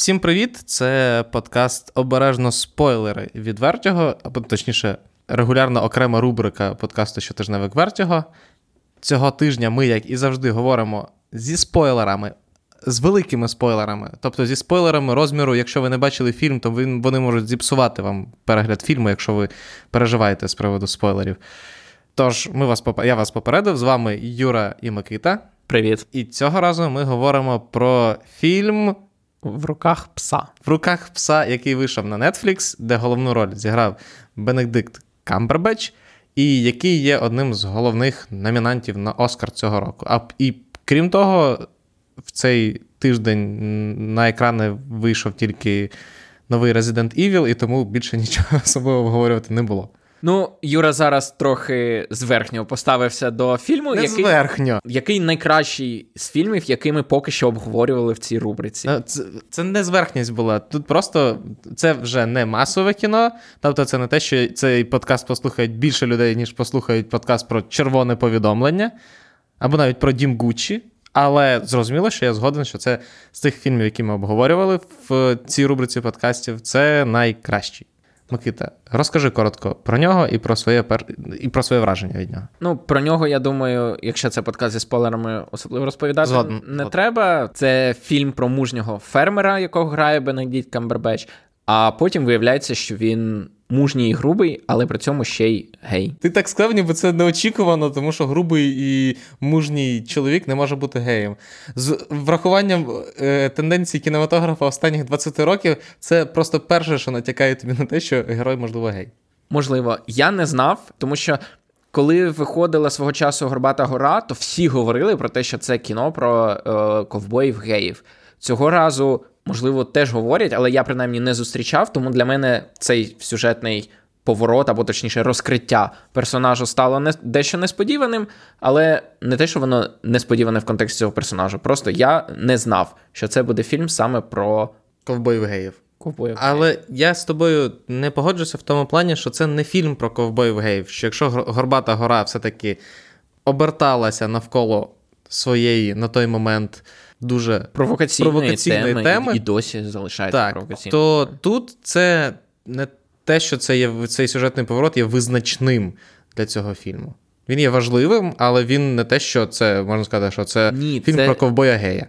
Всім привіт! Це подкаст Обережно спойлери від Вертього, або точніше, регулярна окрема рубрика подкасту Щотижневик Вертього. Цього тижня ми, як і завжди, говоримо зі спойлерами, з великими спойлерами. Тобто зі спойлерами розміру, якщо ви не бачили фільм, то вони можуть зіпсувати вам перегляд фільму, якщо ви переживаєте з приводу спойлерів. Тож, ми вас я вас попередив, з вами Юра і Микита. Привіт. І цього разу ми говоримо про фільм. В руках пса. В руках пса, який вийшов на Netflix, де головну роль зіграв Бенедикт Камбербеч, і який є одним з головних номінантів на Оскар цього року. А і крім того, в цей тиждень на екрани вийшов тільки новий Resident Evil, і тому більше нічого особливо обговорювати не було. Ну, Юра зараз трохи зверхньо поставився до фільму, Не який зверхньо. який найкращий з фільмів, які ми поки що обговорювали в цій рубриці. Е, це, це не зверхність була. Тут просто це вже не масове кіно. Тобто, це не те, що цей подкаст послухають більше людей, ніж послухають подкаст про червоне повідомлення, або навіть про Дім Гуччі. Але зрозуміло, що я згоден, що це з тих фільмів, які ми обговорювали в цій рубриці подкастів, це найкращий. Микита, розкажи коротко про нього і про своє пер... і про своє враження від нього. Ну, про нього, я думаю, якщо це подкаст зі спойлерами, особливо розповідати Згодом. не Згодом. треба. Це фільм про мужнього фермера, якого грає Бенедікт Камбербеч. А потім виявляється, що він мужній і грубий, але при цьому ще й гей. Ти так сказав, ніби це неочікувано, тому що грубий і мужній чоловік не може бути геєм. З врахуванням е, тенденцій кінематографа останніх 20 років, це просто перше, що натякає тобі на те, що герой, можливо, гей. Можливо, я не знав, тому що. Коли виходила свого часу Горбата Гора, то всі говорили про те, що це кіно про е, ковбоїв геїв. Цього разу, можливо, теж говорять, але я принаймні не зустрічав, тому для мене цей сюжетний поворот, або точніше, розкриття персонажу стало не, дещо несподіваним, але не те, що воно несподіване в контексті цього персонажа. Просто я не знав, що це буде фільм саме про Ковбоїв геїв. ковбоїв. Але я з тобою не погоджуся в тому плані, що це не фільм про ковбоїв геїв. Що якщо Гор- Горбата гора все-таки оберталася навколо своєї на той момент дуже Провокаційної, провокаційної теми, теми. і досі залишається так, провокаційною. то тут це не те, що це є цей сюжетний поворот є визначним для цього фільму. Він є важливим, але він не те, що це можна сказати, що це Ні, фільм це- про ковбоя гея.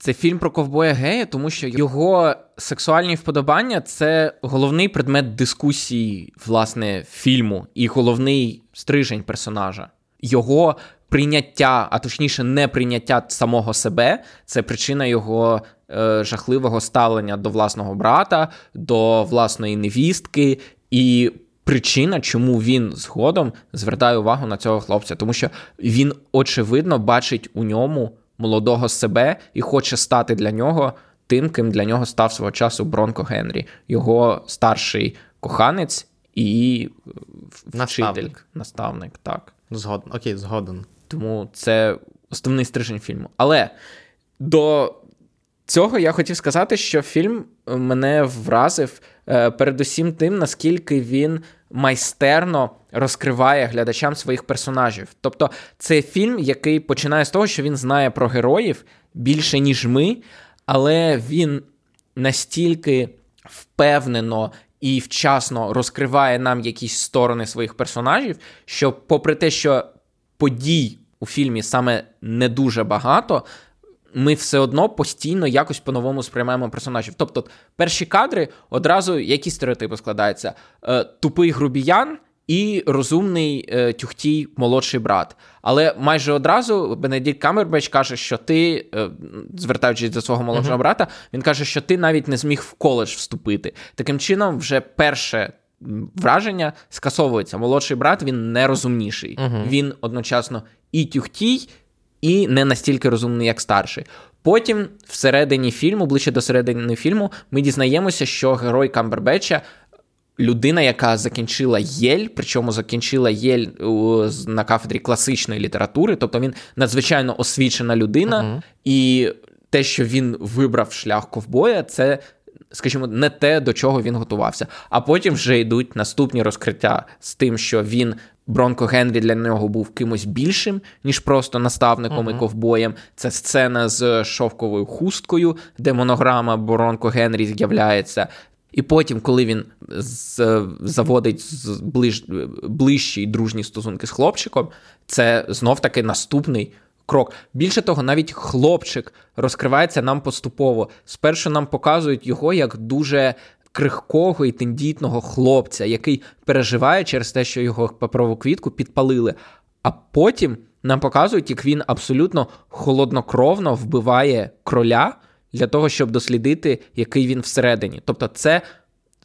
Це фільм про ковбоя гея, тому що його сексуальні вподобання це головний предмет дискусії, власне, фільму, і головний стрижень персонажа. Його прийняття, а точніше, неприйняття самого себе, це причина його е, жахливого ставлення до власного брата, до власної невістки і. Причина, чому він згодом звертає увагу на цього хлопця, тому що він очевидно бачить у ньому молодого себе і хоче стати для нього тим, ким для нього став свого часу Бронко Генрі, його старший коханець і е, вчитель, Наставник. наставник, так. Згоден. Окей, згоден. Тому це основний стрижень фільму. Але до цього я хотів сказати, що фільм мене вразив е, передусім тим, наскільки він майстерно розкриває глядачам своїх персонажів. Тобто, це фільм, який починає з того, що він знає про героїв більше, ніж ми, але він настільки впевнено і вчасно розкриває нам якісь сторони своїх персонажів, що, попри те, що подій у фільмі саме не дуже багато, ми все одно постійно якось по-новому сприймаємо персонажів. Тобто, перші кадри одразу які стереотипи складаються: е, тупий грубіян. І розумний е, тюхтій молодший брат. Але майже одразу Бенедикт Камбербеч каже, що ти, е, звертаючись до свого молодшого uh-huh. брата, він каже, що ти навіть не зміг в коледж вступити. Таким чином, вже перше враження скасовується. Молодший брат він нерозумніший. Uh-huh. Він одночасно і тюхтій, і не настільки розумний, як старший. Потім, всередині фільму, ближче до середини фільму, ми дізнаємося, що герой Камбербеча людина, яка закінчила Єль, причому закінчила Єль на кафедрі класичної літератури, тобто він надзвичайно освічена людина, uh-huh. і те, що він вибрав шлях ковбоя, це. Скажімо, не те, до чого він готувався. А потім вже йдуть наступні розкриття з тим, що він Бронко Генрі для нього був кимось більшим, ніж просто наставником uh-huh. і ковбоєм. Це сцена з шовковою хусткою, де монограма Бронко Генрі з'являється. І потім, коли він заводить ближ, ближчі дружні стосунки з хлопчиком, це знов таки наступний крок. Більше того, навіть хлопчик розкривається нам поступово. Спершу нам показують його як дуже крихкого і тендітного хлопця, який переживає через те, що його паперову квітку підпалили. А потім нам показують, як він абсолютно холоднокровно вбиває кроля для того, щоб дослідити, який він всередині. Тобто, це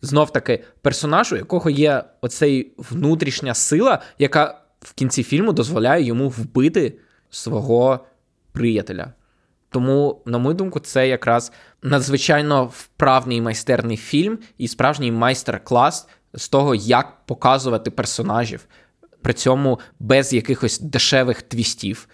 знов таки персонаж, у якого є оцей внутрішня сила, яка в кінці фільму дозволяє йому вбити свого приятеля. Тому, на мою думку, це якраз надзвичайно вправний майстерний фільм і справжній майстер-клас з того, як показувати персонажів, при цьому без якихось дешевих твістів,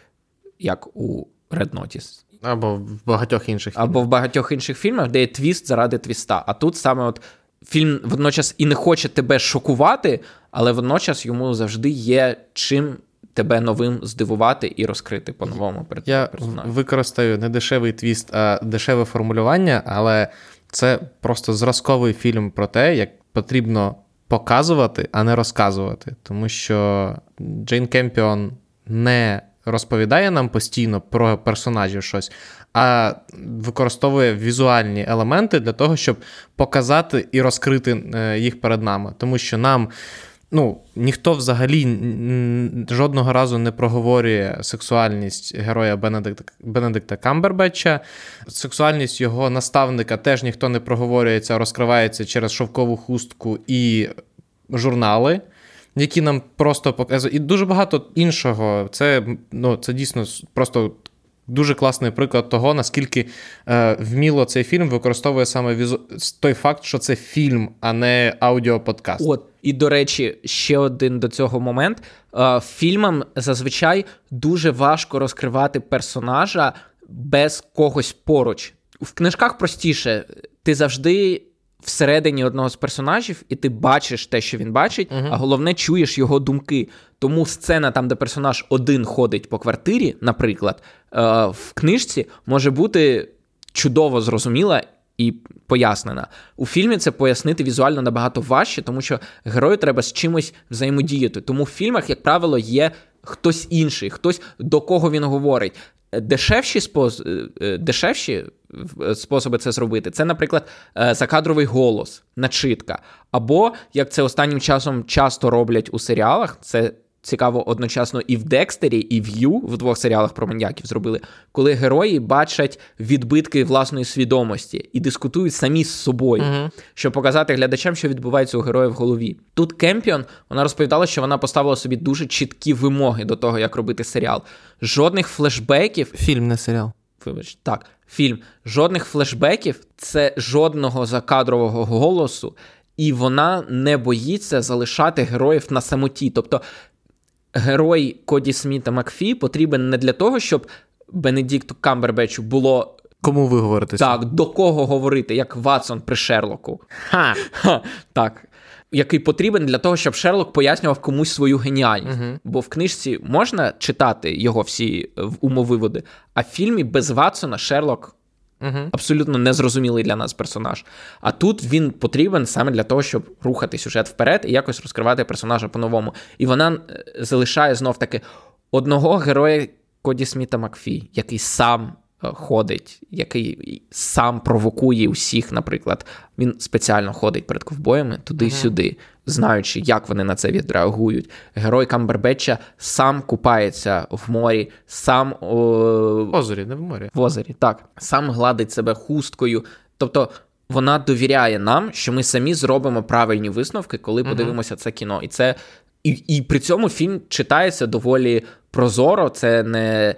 як у Red Notice. Або в багатьох інших фільмах. Або в багатьох інших фільмах, де є твіст заради твіста. А тут саме от фільм водночас і не хоче тебе шокувати, але водночас йому завжди є чим тебе новим здивувати і розкрити по-новому перед Я персонажем. використаю не дешевий твіст, а дешеве формулювання, але це просто зразковий фільм про те, як потрібно показувати, а не розказувати. Тому що Джейн Кемпіон не розповідає нам постійно про персонажів щось, а використовує візуальні елементи для того, щоб показати і розкрити е, їх перед нами. Тому що нам. Ну, ніхто взагалі жодного разу не проговорює сексуальність героя Бенедикта Бенедикта Камбербетча. Сексуальність його наставника теж ніхто не проговорюється, розкривається через шовкову хустку і журнали які нам просто показують. І дуже багато іншого. Це ну, це дійсно просто дуже класний приклад того, наскільки е, вміло цей фільм використовує саме візу... той факт, що це фільм, а не аудіоподкаст. От, і до речі, ще один до цього момент. Е, фільмам зазвичай дуже важко розкривати персонажа без когось поруч. В книжках простіше, ти завжди всередині одного з персонажів, і ти бачиш те, що він бачить, uh-huh. а головне чуєш його думки. Тому сцена, там, де персонаж один ходить по квартирі, наприклад, е, в книжці може бути чудово зрозуміла. І пояснена. У фільмі це пояснити візуально набагато важче, тому що герою треба з чимось взаємодіяти. Тому в фільмах, як правило, є хтось інший, хтось до кого він говорить. Дешевші спос... Е, е, дешевші способи це зробити. Це, наприклад, е, закадровий голос, начитка. Або, як це останнім часом часто роблять у серіалах, це цікаво одночасно і в Декстері, і в Ю в двох серіалах про маньяків зробили, коли герої бачать відбитки власної свідомості і дискутують самі з собою, uh щоб показати глядачам, що відбувається у героя в голові. Тут Кемпіон вона розповідала, що вона поставила собі дуже чіткі вимоги до того, як робити серіал. Жодних флешбеків. Фільм не серіал. Вибач, так, фільм. Жодних флешбеків, це жодного закадрового голосу, і вона не боїться залишати героїв на самоті. Тобто герой Коді Сміта Макфі потрібен не для того, щоб Бенедікту Камбербечу було. Кому ви говорите? Так, до кого говорити, як Ватсон при Шерлоку. Ха. Ха. Так. Який потрібен для того, щоб Шерлок пояснював комусь свою геніальність. uh Бо в книжці можна читати його всі умовиводи, а в фільмі без Ватсона Шерлок uh абсолютно незрозумілий для нас персонаж. А тут він потрібен саме для того, щоб рухати сюжет вперед і якось розкривати персонажа по-новому. І вона е, залишає знов таки одного героя Коді Сміта Макфі, який сам Е, ходить, який сам провокує усіх, наприклад, він спеціально ходить перед ковбоями туди-сюди, uh-huh. Знаючи, як вони на це відреагують. Герой Камбербетча сам купається в морі, сам о... в озері, не в морі. В озері, так, сам гладить себе хусткою. Тобто. Вона довіряє нам, що ми самі зробимо правильні висновки, коли uh-huh. подивимося це кіно. І це і, і при цьому фільм читається доволі прозоро. Це не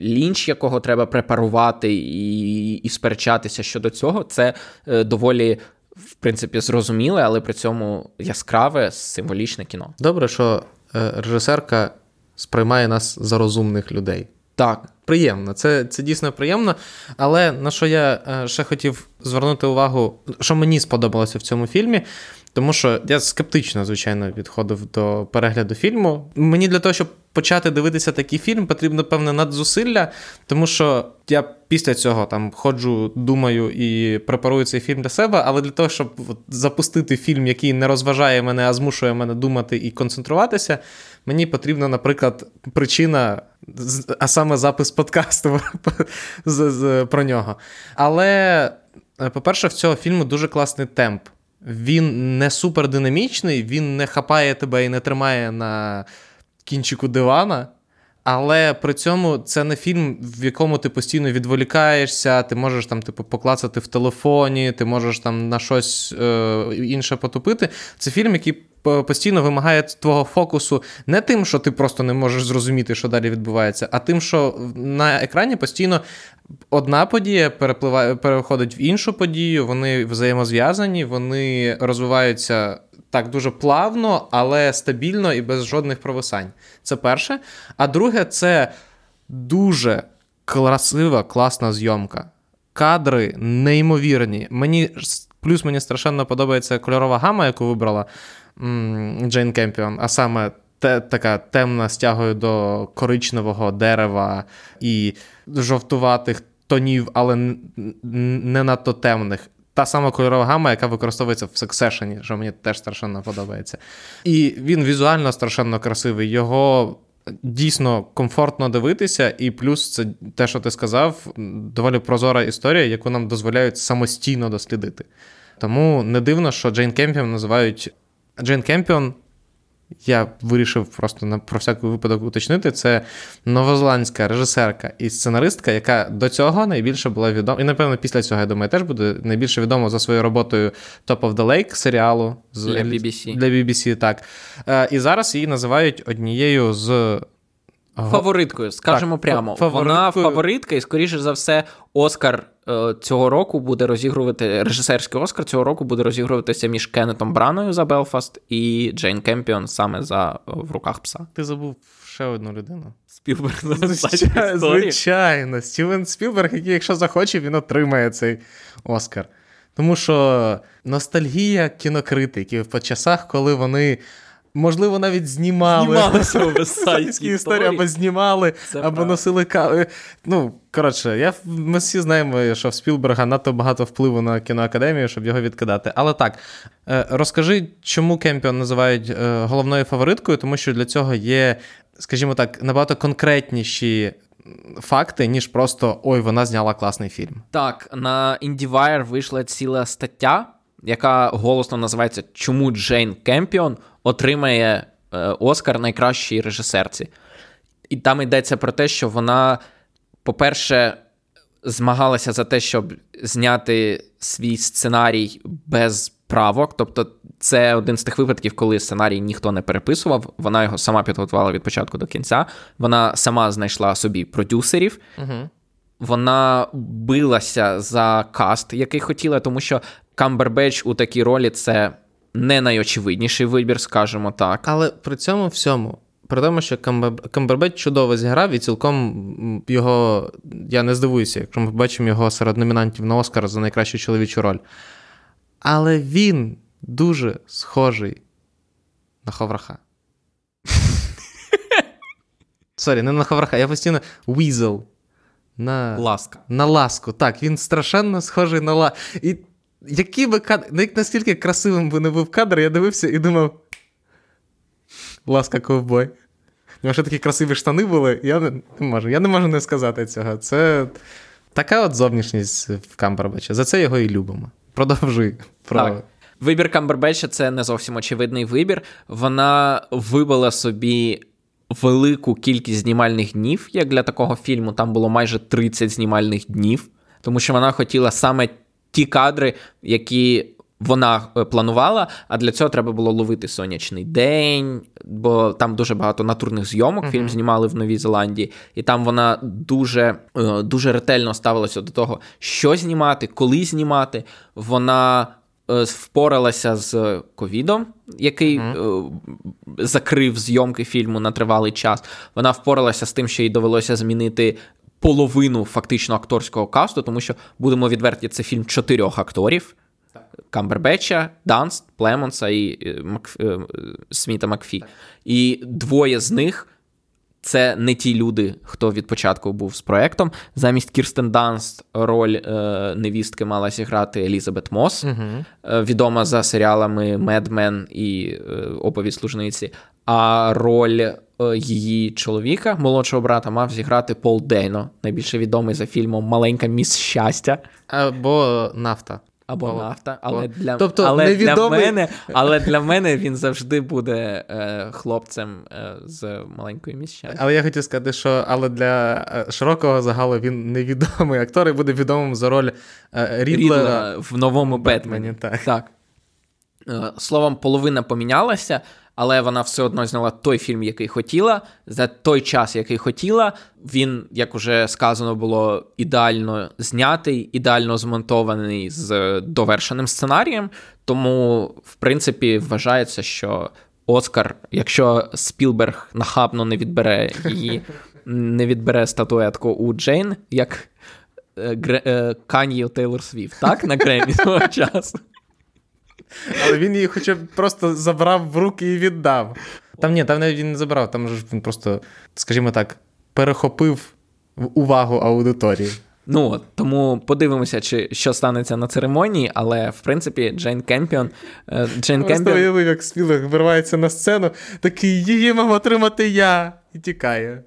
лінч, якого треба препарувати і і сперечатися щодо цього, це е, доволі. В принципі, зрозуміле, але при цьому яскраве символічне кіно. Добре, що е, режисерка сприймає нас за розумних людей. Так. Приємно, це це дійсно приємно. Але на що я е, ще хотів звернути увагу, що мені сподобалося в цьому фільмі, Тому що я скептично, звичайно, відходив до перегляду фільму. Мені для того, щоб почати дивитися такий фільм, потрібно певне надзусилля, тому що я після цього там ходжу, думаю і препарую цей фільм для себе. Але для того, щоб запустити фільм, який не розважає мене, а змушує мене думати і концентруватися, мені потрібна, наприклад, причина, а саме запис подкасту про нього. Але, е, по-перше, в цього фільму дуже класний темп. Він не супер динамічний, він не хапає тебе і не тримає на кінчику дивана. Але при цьому це не фільм, в якому ти постійно відволікаєшся, ти можеш там, типу, поклацати в телефоні, ти можеш там на щось е, інше потупити. Це фільм, який постійно вимагає твого фокусу не тим, що ти просто не можеш зрозуміти, що далі відбувається, а тим, що на екрані постійно одна подія перепливає, переходить в іншу подію, вони взаємозв'язані, вони розвиваються так дуже плавно, але стабільно і без жодних провисань. Це перше. А друге, це дуже красива, класна зйомка. Кадри неймовірні. Мені Плюс мені страшенно подобається кольорова гама, яку вибрала Джейн Кемпіон, а саме те, така темна стягою до коричневого дерева і жовтуватих тонів, але не надто темних. Та сама кольорова гама, яка використовується в Succession, що мені теж страшенно подобається. І він візуально страшенно красивий. Його дійсно комфортно дивитися, і плюс це те, що ти сказав, доволі прозора історія, яку нам дозволяють самостійно дослідити. Тому не дивно, що Джейн Кемпіон називають Джейн Кемпіон я вирішив просто на про всякий випадок уточнити. Це новозеландська режисерка і сценаристка, яка до цього найбільше була відома. І, напевно, після цього, я думаю, теж буде найбільше відома за своєю роботою Top of the Lake серіалу з для BBC. Для BBC, так. Е, і зараз її називають однією з. Фавориткою, скажемо так, прямо. Фавориткою. Вона фаворитка, і, скоріше за все, Оскар Е, цього року буде розігрувати режисерський Оскар. Цього року буде розігруватися між Кеннетом Браною за Белфаст і Джейн Кемпіон саме за в руках пса. Ти забув ще одну людину. Спілберг Звичайно, звичайно. Стівен Спілберг, який, якщо захоче, він отримає цей Оскар. Тому що ностальгія кінокритиків по часах, коли вони Можливо, навіть знімали Знімалися історії, або знімали, Це або правда. носили кави. Ну, коротше, я, ми всі знаємо, що в Спілберга надто багато впливу на кіноакадемію, щоб його відкидати. Але так, е, розкажи, чому Кемпіон називають е, головною фавориткою, тому що для цього є, скажімо так, набагато конкретніші. Факти, ніж просто ой, вона зняла класний фільм. Так, на IndieWire вийшла ціла стаття, яка голосно називається Чому Джейн Кемпіон отримає е, Оскар найкращій режисерці. І там йдеться про те, що вона, по-перше, змагалася за те, щоб зняти свій сценарій без правок. Тобто, це один з тих випадків, коли сценарій ніхто не переписував. Вона його сама підготувала від початку до кінця. Вона сама знайшла собі продюсерів. Угу. Вона билася за каст, який хотіла, тому що Камбербеч у такій ролі це не найочевидніший вибір, скажімо так. Але при цьому всьому, при тому, що Камбербеч чудово зіграв, і цілком його. Я не здивуюся, якщо ми побачимо його серед номінантів на Оскар за найкращу чоловічу роль. Але він дуже схожий на Ховраха. Sorry, не на Ховраха, я постійно weasel. На ласка. На ласку. Так, він страшенно схожий на ласку. І які би кадр... Ну, наскільки красивим би не був кадр, я дивився і думав. Ласка, ковбой. У нього ще такі красиві штани були, я не, можу я не можу не сказати цього. Це така от зовнішність в Камбербеча. За це його і любимо. Продовжуй. Про... Так. Вибір Камбербеча це не зовсім очевидний вибір. Вона вибила собі велику кількість знімальних днів, як для такого фільму. Там було майже 30 знімальних днів, тому що вона хотіла саме ті кадри, які вона е, планувала, а для цього треба було ловити сонячний день, бо там дуже багато натурних зйомок. Uh-huh. Фільм знімали в Новій Зеландії, і там вона дуже е, дуже ретельно ставилася до того, що знімати, коли знімати. Вона е, впоралася з ковідом, який uh-huh. закрив зйомки фільму на тривалий час. Вона впоралася з тим, що їй довелося змінити половину фактично акторського касту, тому що будемо відверті, це фільм чотирьох акторів. Камбербеча, Данст, Племонса і е, Мак... е, Сміта Макфі. І двоє з них це не ті люди, хто від початку був з проектом. Замість Кірстен Данст роль е, невістки мала зіграти Елізабет Мос, Угу. е, відома за серіалами Медмен і е, Оповідь служниці. А роль е, її чоловіка, молодшого брата, мав зіграти Пол Дейно, найбільше відомий за фільмом Маленька міс щастя. Або нафта. Або О, нафта, але о. для Тобто але невідомий- для мене, але для мене він завжди буде е, хлопцем е, з маленької міща. Але я хотів сказати, що але для е, широкого загалу він невідомий актор і буде відомим за роль е, Рідлера. Рідлера в новому Бетмені. Бетмені, так. так. Е, Словом, половина помінялася, але вона все одно зняла той фільм, який хотіла, за той час, який хотіла. Він, як уже сказано було, ідеально знятий, ідеально змонтований з довершеним сценарієм. Тому, в принципі, вважається, що Оскар, якщо Спілберг нахабно не відбере її, не відбере статуетку у Джейн, як е, е, Кан'ї Тейлор Свіфт, так? На Гремі того часу. Але він її хоча б просто забрав в руки і віддав. Там ні, там навіть він не забрав, там ж він просто, скажімо так, перехопив увагу аудиторії. Ну, тому подивимося, чи що станеться на церемонії, але в принципі Джейн Кемпіон. е, Джейн Просто Кемпіон уявив, як Спілберг виривається на сцену, такий її мав отримати я, і тікає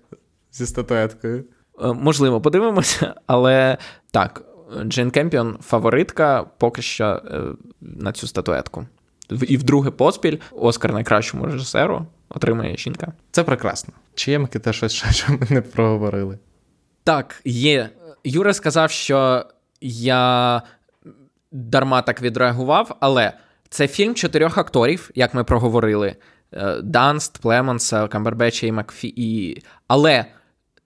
зі статуеткою. е, можливо, подивимося, але так, Джейн Кемпіон фаворитка поки що е, на цю статуетку. І вдруге поспіль Оскар найкращому режисеру отримає жінка. Це прекрасно. Чи є Микита щось, що ми не проговорили? Так, є. Юра сказав, що я дарма так відреагував, але це фільм чотирьох акторів, як ми проговорили: Е, Данст, Племонса, Камбербеча і Макфі. Але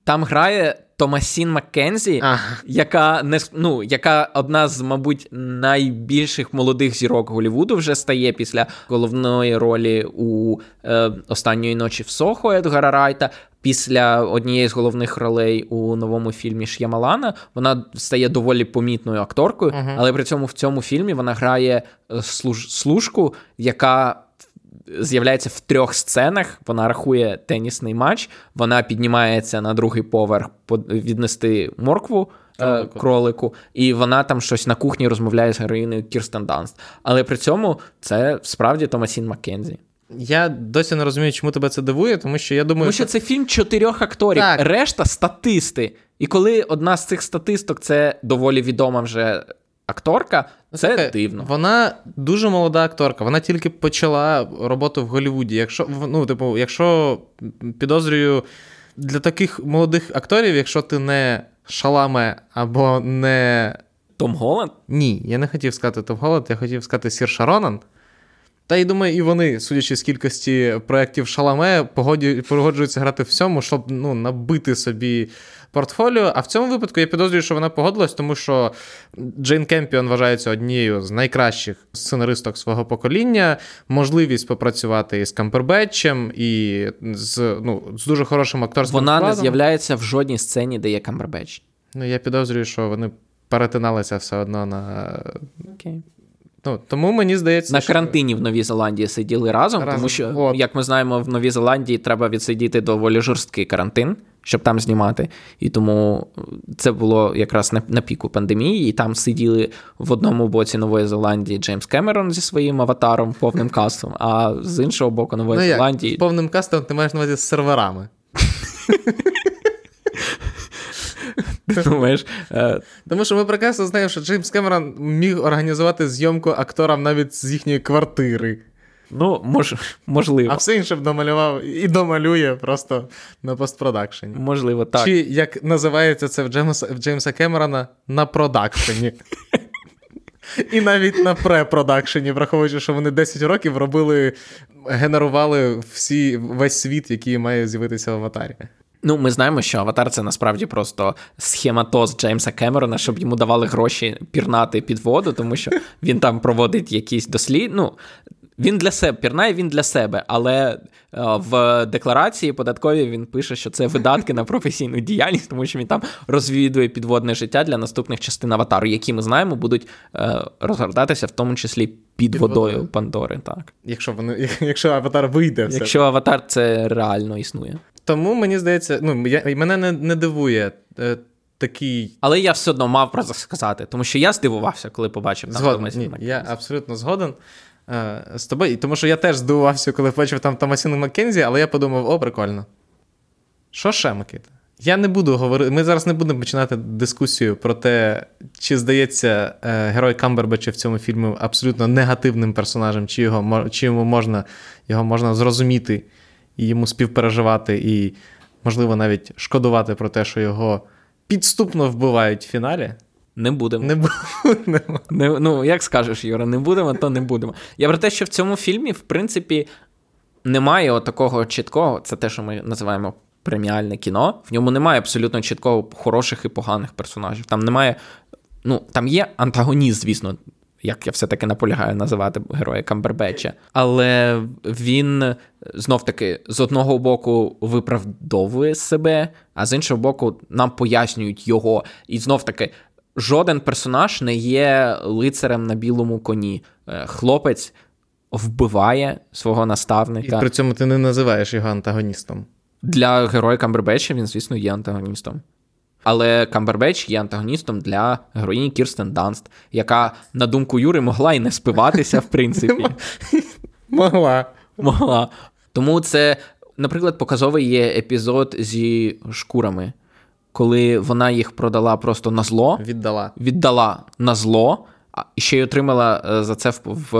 там грає Томасін Маккензі, Ага. яка не ну, яка одна з, мабуть, найбільших молодих зірок Голлівуду вже стає після головної ролі у е, останньої ночі в Сохо Едгара Райта. Після однієї з головних ролей у новому фільмі Ш'ямалана вона стає доволі помітною акторкою, Мгм. але при цьому в цьому фільмі вона грає е, служ, служку, яка з'являється в трьох сценах. Вона рахує тенісний матч, вона піднімається на другий поверх віднести моркву. е, Кролику. Кролику, і вона там щось на кухні розмовляє з героїною Кірстен Данст. Але при цьому це справді Томасін Маккензі. Я досі не розумію, чому тебе це дивує, тому що я думаю, Тому що це фільм чотирьох акторів, Так. решта статисти. І коли одна з цих статисток це доволі відома вже акторка, це Слухай, дивно. Вона дуже молода акторка. Вона тільки почала роботу в Голлівуді. Якщо ну, типу, якщо підозрюю для таких молодих акторів, якщо ти не Шаламе або не. Том Голланд? Ні, я не хотів сказати Том Голланд, я хотів сказати Сір Шаронан. Та й думаю, і вони, судячи з кількості проєктів Шаламе, погоджуються грати в всьому, щоб ну, набити собі портфоліо. А в цьому випадку я підозрюю, що вона погодилась, тому що Джейн Кемпіон вважається однією з найкращих сценаристок свого покоління. Можливість попрацювати із Кампербетчем і з, ну, з дуже хорошим акторським Вона не з'являється в жодній сцені, де є Камбербеч. Ну, я підозрюю, що вони перетиналися все одно на. Окей. Ну, тому мені здається, На що... карантині в Новій Зеландії сиділи разом, Разом. тому що, От. як ми знаємо, в Новій Зеландії треба відсидіти доволі жорсткий карантин, щоб там знімати. І тому це було якраз на, на піку пандемії, і там сиділи в одному боці Нової Зеландії Джеймс Кемерон зі своїм аватаром, повним кастом, а з іншого боку Нової Ну, як? Зеландії. З повним кастом ти маєш на увазі з серверами. Думаєш, е, Тому що ми прекрасно знаємо, що Джеймс Кемерон міг організувати зйомку акторам навіть з їхньої квартири. ну, мож, можливо. А все інше б домалював і домалює просто на постпродакшені. Можливо, так. Чи як називається це в Джеймса, в Джеймса Кемерона на продакшені. І навіть на препродакшені, враховуючи, що вони 10 років робили, генерували всі, весь світ, який має з'явитися в аватарі. Ну, ми знаємо, що аватар це насправді просто схематоз Джеймса Кемерона, щоб йому давали гроші пірнати під воду, тому що він там проводить якісь дослід. Ну, Він для себе пірнає він для себе, але е, в декларації податковій він пише, що це видатки на професійну діяльність, тому що він там розвідує підводне життя для наступних частин аватару, які ми знаємо, будуть е, розгортатися в тому числі під, під водою, водою Пандори. Так, якщо вони, якщо аватар вийде, все. якщо аватар це реально існує. Тому мені здається, ну я мене не, не дивує. Е, такий. Але я все одно мав про це сказати, тому що я здивувався, коли побачив там Згоден. Ні, Я абсолютно згоден е, з тобою, тому що я теж здивувався, коли побачив там Томасіну Маккензі, але я подумав: о, прикольно. Що ще, Микита? Я не буду говорити. Ми зараз не будемо починати дискусію про те, чи здається е, герой Камбербеча в цьому фільмі абсолютно негативним персонажем, чи його чи йому можна його можна зрозуміти і йому співпереживати, і, можливо, навіть шкодувати про те, що його підступно вбивають в фіналі. Не будемо. Не будемо. Не, Ну, як скажеш, Юра, не будемо, то не будемо. Я про те, що в цьому фільмі, в принципі, немає такого чіткого, це те, що ми називаємо преміальне кіно. В ньому немає абсолютно чіткого хороших і поганих персонажів. Там немає. Ну, там є антагоніст, звісно, як я все-таки наполягаю називати героя Камбербеча. Але він знов таки з одного боку виправдовує себе, а з іншого боку, нам пояснюють його. І знов таки. Жоден персонаж не є лицарем на білому коні. Е, хлопець вбиває свого наставника. І при цьому ти не називаєш його антагоністом. Для героя Камбербеча він, звісно, є антагоністом. Але Камбербеч є антагоністом для героїні Кірстен Данст, яка, на думку Юри, могла і не спиватися, в принципі. Могла. Могла. Тому це, наприклад, показовий є епізод зі шкурами, коли вона їх продала просто на зло. Віддала. Віддала на зло. І ще й отримала е, за це в, в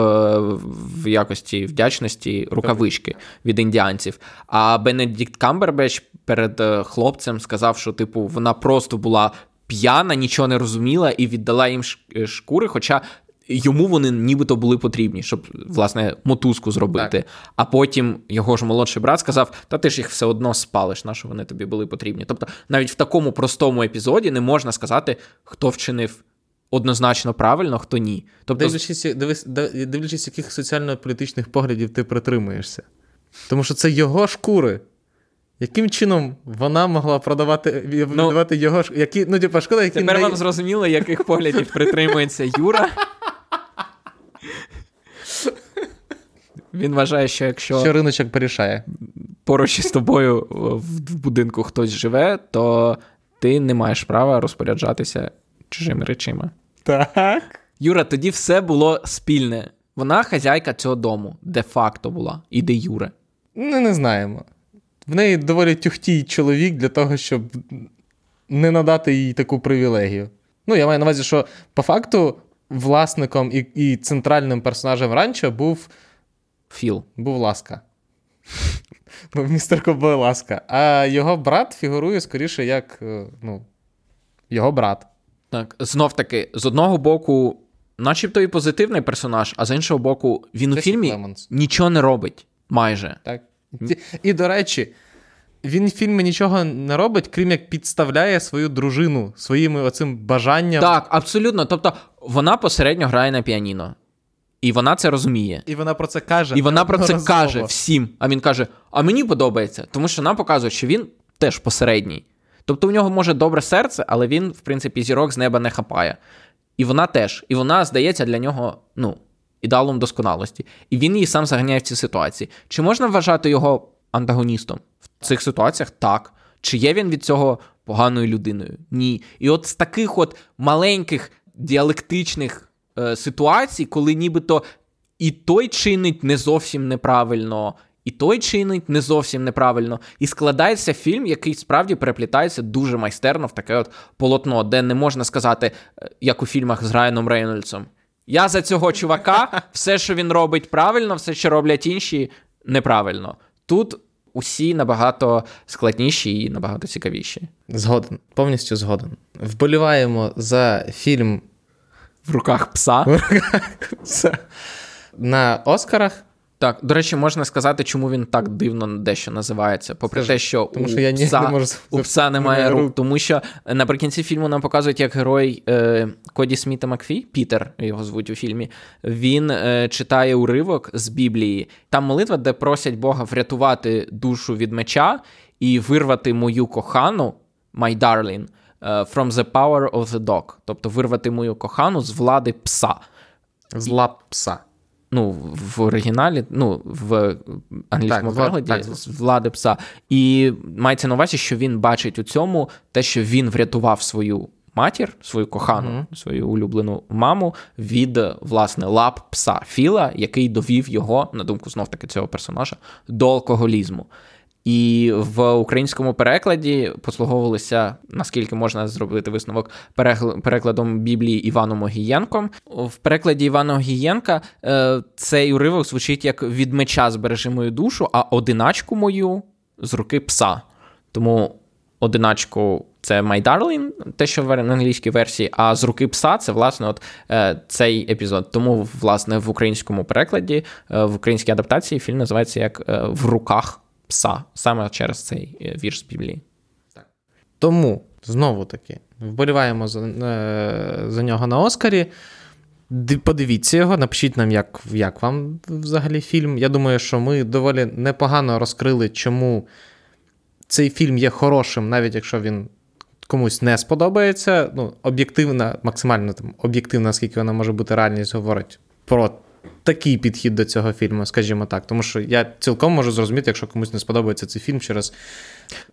в, якості вдячності рукавички від індіанців. А Бенедікт Камбербеч перед е, хлопцем сказав, що типу вона просто була п'яна, нічого не розуміла і віддала їм е, шкури. Хоча йому вони нібито були потрібні, щоб власне мотузку зробити. Так. А потім його ж молодший брат сказав: Та ти ж їх все одно спалиш, на що вони тобі були потрібні. Тобто, навіть в такому простому епізоді не можна сказати, хто вчинив однозначно правильно, хто ні. Тобто... Дивлячись, дивись, дивлячись, яких соціально-політичних поглядів ти притримуєшся. Тому що це його шкури. Яким чином вона могла продавати ну, його які, ну, типу, шкода, які Тепер не... вам зрозуміло, яких поглядів притримується Юра. Він вважає, що якщо Що риночок порішає. поруч із тобою в будинку хтось живе, то ти не маєш права розпоряджатися чужими речима. Так. Юра, тоді все було спільне. Вона хазяйка цього дому, де-факто була, і де Юре. Ну, не знаємо. В неї доволі тюхтій чоловік для того, щоб не надати їй таку привілегію. Ну, я маю на увазі, що по факту власником і і центральним персонажем ранчо був Філ. Був ласка. Містер ковбой ласка. А його брат фігурує скоріше як е, ну, його брат. Так, знов таки, з одного боку, начебто і позитивний персонаж, а з іншого боку, він Джесі у фільмі Племонс. нічого не робить. Майже. Так. І, до речі, він в фільмі нічого не робить, крім як підставляє свою дружину своїми оцим бажанням. Так, абсолютно. Тобто, вона посередньо грає на піаніно. І вона це розуміє. І вона про це каже. І вона про це розмова. каже всім. А він каже: А мені подобається, тому що нам показує, що він теж посередній. Тобто у нього може добре серце, але він, в принципі, зірок з неба не хапає. І вона теж. І вона здається для нього ну, ідеалом досконалості. І він її сам заганяє в ці ситуації. Чи можна вважати його антагоністом в цих ситуаціях? Так. Чи є він від цього поганою людиною? Ні. І от з таких от маленьких діалектичних е, ситуацій, коли нібито і той чинить не зовсім неправильно, і той чинить не зовсім неправильно. І складається фільм, який справді переплітається дуже майстерно в таке от полотно, де не можна сказати, е, як у фільмах з Райаном Рейнольдсом. Я за цього чувака, все, що він робить правильно, все, що роблять інші, неправильно. Тут усі набагато складніші і набагато цікавіші. Згоден, повністю згоден. Вболіваємо за фільм в руках пса. В руках пса. На Оскарах Так, до речі, можна сказати, чому він так дивно дещо називається. Попри Скажи, те, що тому у що я пса, не можу у пса немає рук. Тому що наприкінці фільму нам показують, як герой е, Коді Сміта Макфі, Пітер його звуть у фільмі. Він е, читає уривок з Біблії. Там молитва, де просять Бога врятувати душу від меча і вирвати мою кохану, my darling, е, from the power of the dog. Тобто вирвати мою кохану з влади пса. З лап пса. Ну, в оригіналі, ну, в англійському Так, перекладі так. з влади пса. І мається на увазі, що він бачить у цьому те, що він врятував свою матір, свою кохану, свою улюблену маму від власне лап пса Філа, який довів його, на думку знов таки цього персонажа, до алкоголізму. І в українському перекладі послуговувалися, наскільки можна зробити висновок, перекладом Біблії Іваном Огієнком. В перекладі Івана Огієнка е, цей уривок звучить як від меча збережи мою душу, а одиначку мою з руки пса. Тому одиначку це My Darling, те, що в англійській версії, а з руки пса це власне от е, цей епізод. Тому, власне, в українському перекладі, е, в українській адаптації фільм називається як В руках пса, саме через цей е, вірш з Біблії. Тому, знову таки, вболіваємо за, е, за нього на Оскарі. Подивіться його, напишіть нам, як, як вам взагалі фільм. Я думаю, що ми доволі непогано розкрили, чому цей фільм є хорошим, навіть якщо він комусь не сподобається. Ну, об'єктивна, максимально там, об'єктивна, скільки вона може бути реальність, говорить про такий підхід до цього фільму, скажімо так. Тому що я цілком можу зрозуміти, якщо комусь не сподобається цей фільм через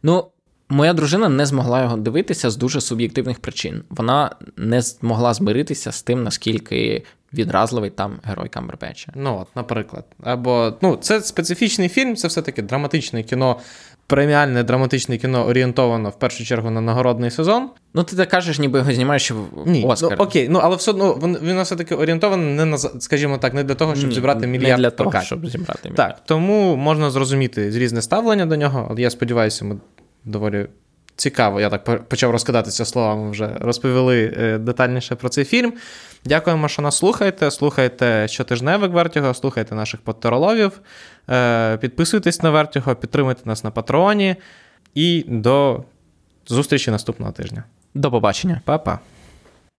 Ну, моя дружина не змогла його дивитися з дуже суб'єктивних причин. Вона не змогла змиритися з тим, наскільки відразливий там герой Камбербеча. Ну, от, наприклад. Або, ну, це специфічний фільм, це все-таки драматичне кіно, преміальне драматичне кіно орієнтовано в першу чергу на нагородний сезон. Ну, ти так кажеш, ніби його знімаєш в Ні, Оскар. ну, окей, ну але все одно він, він все-таки орієнтований не на, скажімо так, не для того, щоб Ні, зібрати мільярд не для того, прокатів. щоб зібрати мільярд. Так, тому можна зрозуміти різне ставлення до нього, але я сподіваюся, ми доволі цікаво, я так почав розкидатися словами, вже розповіли е, детальніше про цей фільм. Дякуємо, що нас слухаєте. Слухайте щотижневик Вертіго, слухайте наших подтероловів, е, підписуйтесь на Вертіго, підтримуйте нас на патроні. І до зустрічі наступного тижня. До побачення. Па-па.